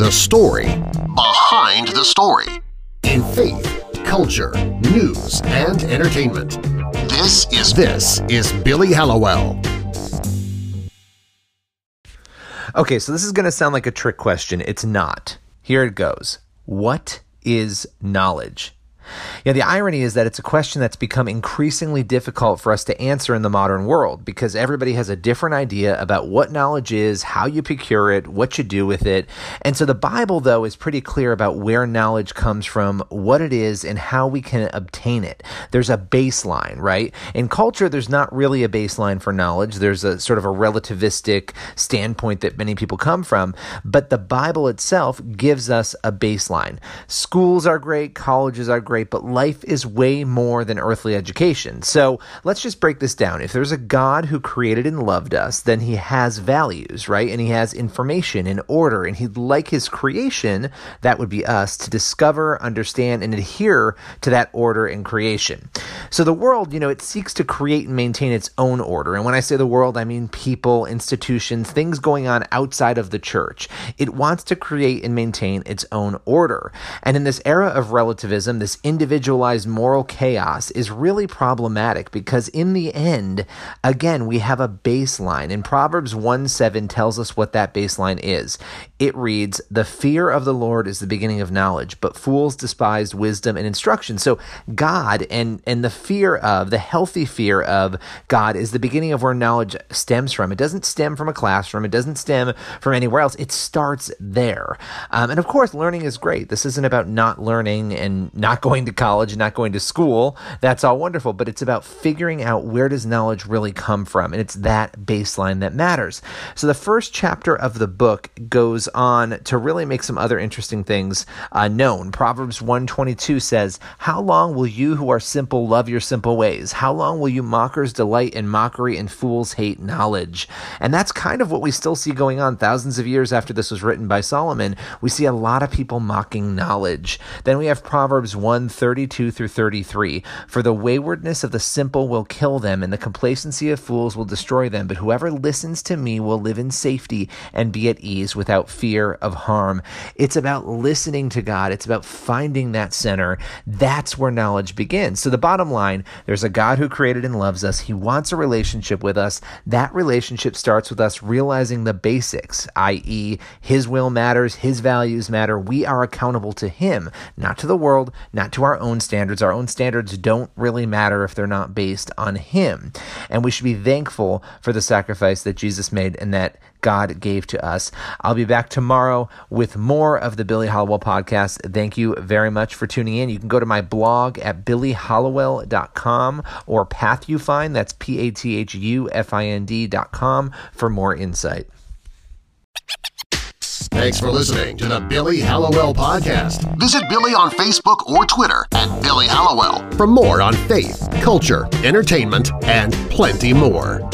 the story behind the story in faith, culture, news, and entertainment. This is this is Billy Hallowell. Okay, so this is going to sound like a trick question. It's not. Here it goes. What is knowledge? Yeah, the irony is that it's a question that's become increasingly difficult for us to answer in the modern world because everybody has a different idea about what knowledge is, how you procure it, what you do with it. And so the Bible, though, is pretty clear about where knowledge comes from, what it is, and how we can obtain it. There's a baseline, right? In culture, there's not really a baseline for knowledge. There's a sort of a relativistic standpoint that many people come from, but the Bible itself gives us a baseline. Schools are great, colleges are great but life is way more than earthly education. So let's just break this down. If there's a God who created and loved us, then he has values, right? And he has information and order, and he'd like his creation, that would be us, to discover, understand, and adhere to that order and creation. So the world, you know, it seeks to create and maintain its own order. And when I say the world, I mean people, institutions, things going on outside of the church. It wants to create and maintain its own order. And in this era of relativism, this individualized moral chaos is really problematic because in the end, again, we have a baseline. And Proverbs 1 7 tells us what that baseline is. It reads, The fear of the Lord is the beginning of knowledge, but fools despise wisdom and instruction. So God and, and the fear of, the healthy fear of God is the beginning of where knowledge stems from. It doesn't stem from a classroom, it doesn't stem from anywhere else. It starts there. Um, and of course, learning is great. This isn't about not learning and not going to college and not going to school. That's all wonderful, but it's about figuring out where does knowledge really come from. And it's that baseline that matters. So the first chapter of the book goes on to really make some other interesting things uh, known. Proverbs 122 says, How long will you who are simple love your simple ways? How long will you mockers delight in mockery and fools hate knowledge? And that's kind of what we still see going on thousands of years after this was written by Solomon. We see a lot of people mocking knowledge. Then we have Proverbs 1 32 through 33. For the waywardness of the simple will kill them, and the complacency of fools will destroy them. But whoever listens to me will live in safety and be at ease without fear of harm. It's about listening to God, it's about finding that center. That's where knowledge begins. So, the bottom line there's a God who created and loves us, He wants a relationship with us. That relationship starts with us realizing the basics, i.e., His will matters, His values matter. We are accountable to Him, not to the world, not to our own standards. Our own standards don't really matter if they're not based on Him. And we should be thankful for the sacrifice that Jesus made and that God gave to us. I'll be back tomorrow with more of the Billy Hallowell podcast. Thank you very much for tuning in. You can go to my blog at billyhallowell.com or Pathufind, that's P A T H U F I N D.com for more insight. Thanks for listening to the Billy Hallowell Podcast. Visit Billy on Facebook or Twitter at Billy Hallowell for more on faith, culture, entertainment, and plenty more.